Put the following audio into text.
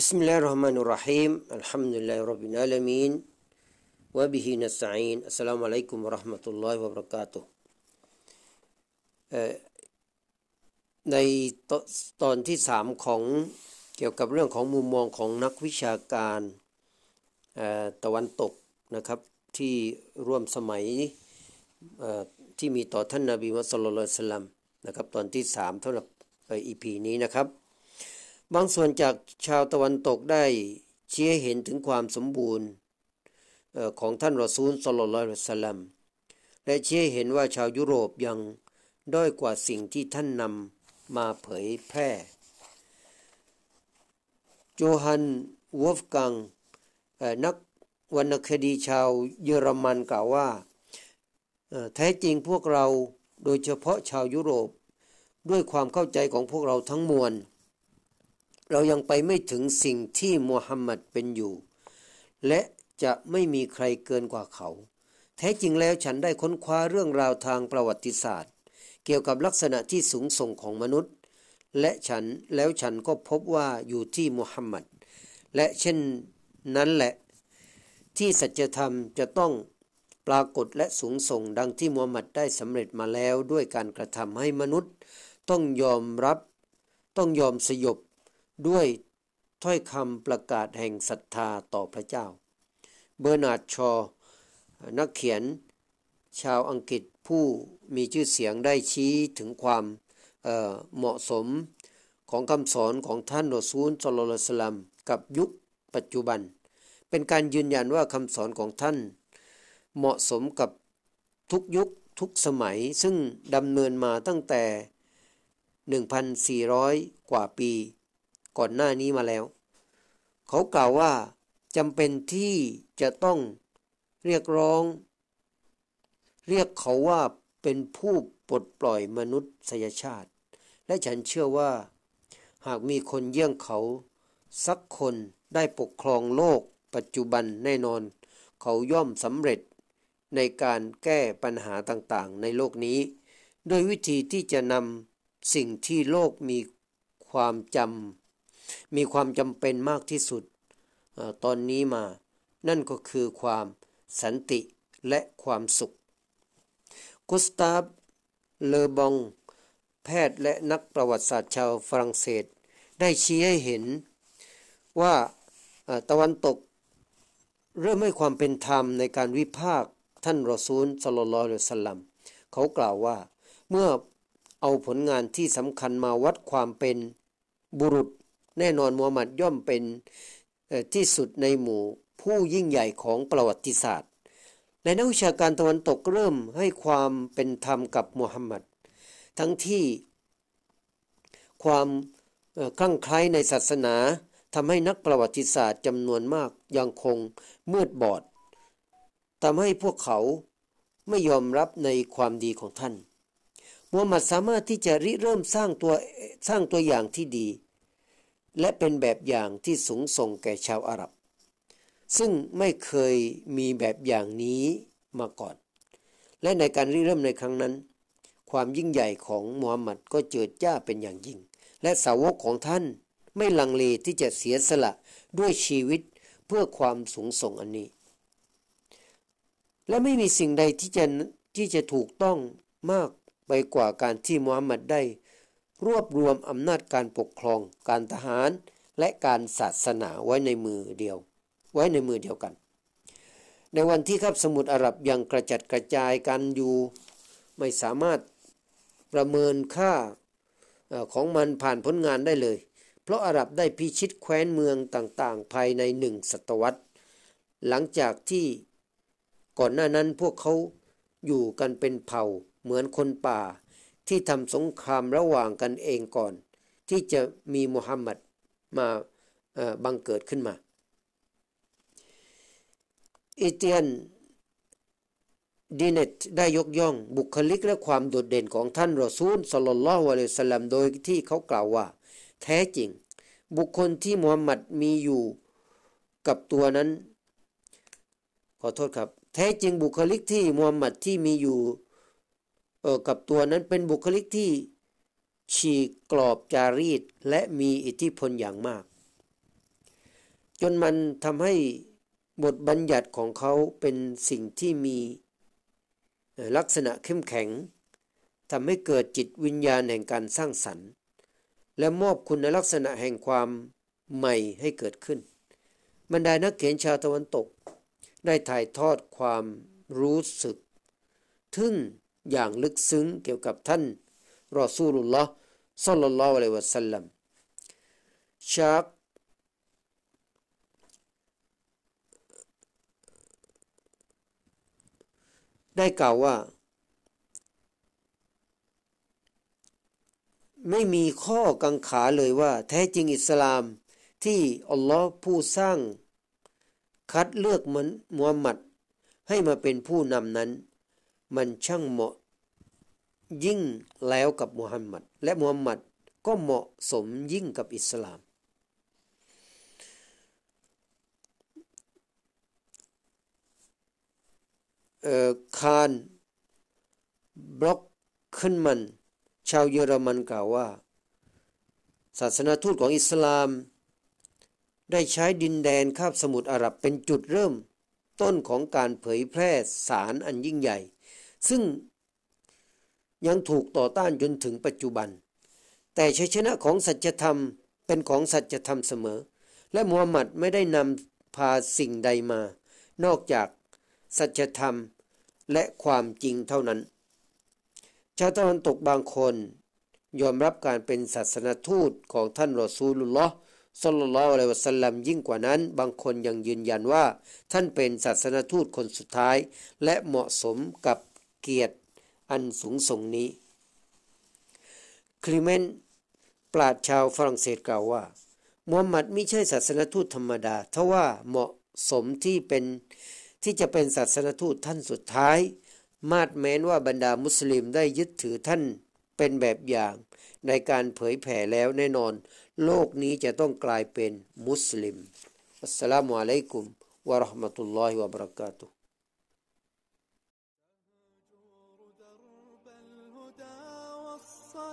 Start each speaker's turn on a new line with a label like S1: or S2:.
S1: بسم الله الرحمن الرحيم الحمد لله رب العالمين وبه نستعين السلام عليكم ورحمة الله وبركاته เอ่อในตตอนที่สามของเกี่ยวกับเรื่องของมุมมองของนักวิชาการเอ่อตะวันตกนะครับที่ร่วมสมัยเอ่อที่มีต่อท่านนาบีมุฮัมมัดสุลลัลลอฮุอะลัยฮิวะสัลลัมนะครับตอนที่สามสำหรับอีพีนี้นะครับ บางส่วนจากชาวตะวันตกได้ชี้ให้เห็นถึงความสมบูรณ์ของท่านรอซูลสลลัลลอฮุอะลัยฮิวะสัลลัมและชี้ให้เห็นว่าชาวยุโรปยังด้อยกว่าสิ่งที่ท่านนำมาเผยแพร่โจฮันวอฟกังนักวรรณคดีชาวเยอรมันกล่าวว่า แท้จริงพวกเราโดยเฉพาะชาวยุโรป ด้วยความเข้าใจของพวกเราทั้งมวล เรายังไปไม่ถึงสิ่งที่มูฮัมหมัดเป็นอยู่ และจะไม่มีใครเกินกว่าเขา แท้จริงแล้วฉันได้ค้นคว้าเรื่องราวทางประวัติศาสตร์ เกี่ยวกับลักษณะที่สูงส่งของมนุษย์ และฉันแล้วฉันก็พบว่าอยู่ที่มุฮัมหมัดและเช่นนั้นแหละ ที่สัจธรรมจะต้องปรากฏและสูงส่งดังที่มูฮัมหมัดได้สำเร็จมาแล้วด้วยการกระทำให้มนุษย์ ต้องยอมรับ ต้องยอมสยบ ด้วยถ้อยคำประกาศแห่งศรัทธาต่อพระเจ้า เบอร์นาร์ดชอ นักเขียนชาวอังกฤษผู้มีชื่อเสียงได้ชี้ถึงความเเหมาะสมของคำสอนของท่านรอซูลสลลสลัมกับยุคปัจจุบัน เป็นการยืนยันว่าคำสอนของท่าน เหมาะสมกับทุกยุคทุกสมัยซึ่งดำเนินมาตั้งแต่ 1,400 กว่าปี ก่อนหน้านี้มาแล้ว เขากล่าวว่าจำเป็นที่จะต้องเรียกร้อง เรียกเขาว่าเป็นผู้ปลดปล่อยมนุษยชาติ และฉันเชื่อว่า หากมีคนเยี่ยงเขาสักคนได้ปกครองโลกปัจจุบันแน่นอน เขาย่อมสำเร็จในการแก้ปัญหาต่างๆ ในโลกนี้ โดยวิธีที่จะนำสิ่งที่โลกมีความจำ มีความจำเป็นมากที่สุดอตอนนี้มา นั่นก็คือความสันติและความสุข กุสตาฟ เลอบอง แพทย์และนักประวัติศาสตร์ชาวฝรั่งเศส ได้ชี้ให้เห็นว่าตะวันตกเริ่มให้ความเป็นธรรมในการวิพากษ์ท่านรอซูลสลลลอสลัมเขากล่าวว่าเมื่อเอาผลงานที่สำคัญมาวัดความเป็นบุรุษ แน่นอนมูฮัมหมัดย่อมเป็นที่สุดในหมู่ผู้ยิ่งใหญ่ของประวัติศาสตร์ และนักวิชาการตะวันตกเริ่มให้ความเป็นธรรมกับมูฮัมหมัด ทั้งที่ความคลั่งไคล้ในศาสนาทำให้นักประวัติศาสตร์จำนวนมากยังคงมืดบอดทำให้พวกเขาไม่ยอมรับในความดีของท่านมูฮัมหมัดสามารถที่จะริเริ่มสร้างตัวสร้างตัวอย่างที่ดี และเป็นแบบอย่างที่สูงส่งแก่ชาวอาหรับ ซึ่งไม่เคยมีแบบอย่างนี้มาก่อน และในการริเริ่มในครั้งนั้น ความยิ่งใหญ่ของมูฮัมหมัดก็เจิดจ้าเป็นอย่างยิ่ง และสาวกของท่านไม่ลังเลที่จะเสียสละด้วยชีวิตเพื่อความสูงส่งอันนี้ และไม่มีสิ่งใดที่จะที่จะถูกต้องมากไปกว่าการที่มูฮัมหมัดได้ รวบรวมอำนาจการปกครอง การทหาร และการศาสนาไว้ในมือเดียว ไว้ในมือเดียวกัน ในวันที่คับสมุทรอาหรับยังกระจัดกระจายกันอยู่ ไม่สามารถประเมินค่าของมันผ่านผลงานได้เลย เพราะอาหรับได้พิชิตแคว้นเมืองต่างๆ ภายในหนึ่งศตวรรษ หลังจากที่ก่อนหน้านั้นพวกเขาอยู่กันเป็นเผ่าเหมือนคนป่า ที่ทำสงครามระหว่างกันเองก่อน ที่จะมีมุฮัมมัดมาบังเกิดขึ้นมา อิเตียนดีเนตได้ยกย่องบุคลิกและความโดดเด่นของท่านรอซูลสลลัลอฮุอะลัยสลัมโดยที่เขากล่าวว่า แท้จริง บุคคลที่มุฮัมมัดมีอยู่กับตัวนั้น ขอโทษครับ แท้จริงบุคลิกที่มุฮัมมัดที่มีอยู่ ออกับตัวนั้นเป็นบุคลิกที่ฉีกกรอบจารีตและมีอิทธิพลอย่างมาก จนมันทำให้บทบัญญัติของเขาเป็นสิ่งที่มีลักษณะเข้มแข็งทำให้เกิดจิตวิญญาณแห่งการสร้างสรรค์ และมอบคุณลักษณะแห่งความใหม่ให้เกิดขึ้นบรรดานักเขียนชาวตะวันตก ได้ถ่ายทอดความรู้สึก ทึ่ง อย่างลึกซึ้งเกี่ยวกับท่านรอซูลุลลอฮ์ซัลลัลลอฮุอะลัยวะสัลลัมชากได้กล่าวว่า ไม่มีข้อกังขาเลยว่า แท้จริงอิสลามที่อัลลอฮ์ผู้สร้าง คัดเลือกมันมูฮัมหมัดให้มาเป็นผู้นำนั้น มันช่างเหมาะยิ่งแล้วกับมูฮัมหมัด และมูฮัมหมัดก็เหมาะสมยิ่งกับอิสลาม คารบล็อกขึ้นมัน ชาวเยอรมันกล่าวว่า ศาสนาทูตของอิสลาม ได้ใช้ดินแดนคาบสมุทรอาหรับเป็นจุดเริ่ม ต้นของการเผยแพร่สารอันยิ่งใหญ่ ซึ่งยังถูกต่อต้านจนถึงปัจจุบัน แต่ชัยชนะของสัจธรรมเป็นของสัจธรรมเสมอ และมูฮัมหมัดไม่ได้นำพาสิ่งใดมา นอกจากสัจธรรมและความจริงเท่านั้น ชาวตะวันตกบางคน ยอมรับการเป็นศาสนทูตของท่านรอซูลุลลอฮ์สลลลลออะลัยวะสัลลัมยิ่งกว่านั้น บางคนยังยืนยันว่า ท่านเป็นศาสนทูตคนสุดท้าย และเหมาะสมกับ เกียรติอันสูงส่งนี้ คลิเมนปราชชาวฝรั่งเศสกล่าวว่ามูฮัมหมัดไม่ใช่ศาสนทูตธรรมดาทว่าเหมาะสมที่เป็นที่จะเป็นศาสนทูตท่านสุดท้าย มาดแม้นว่าบรรดามุสลิมได้ยึดถือท่านเป็นแบบอย่างในการเผยแผ่แล้วแน่นอน โลกนี้จะต้องกลายเป็นมุสลิมอัสสลามุอะลัยกุมวะราะห์มะตุลลอฮิวะบะเราะกาตุ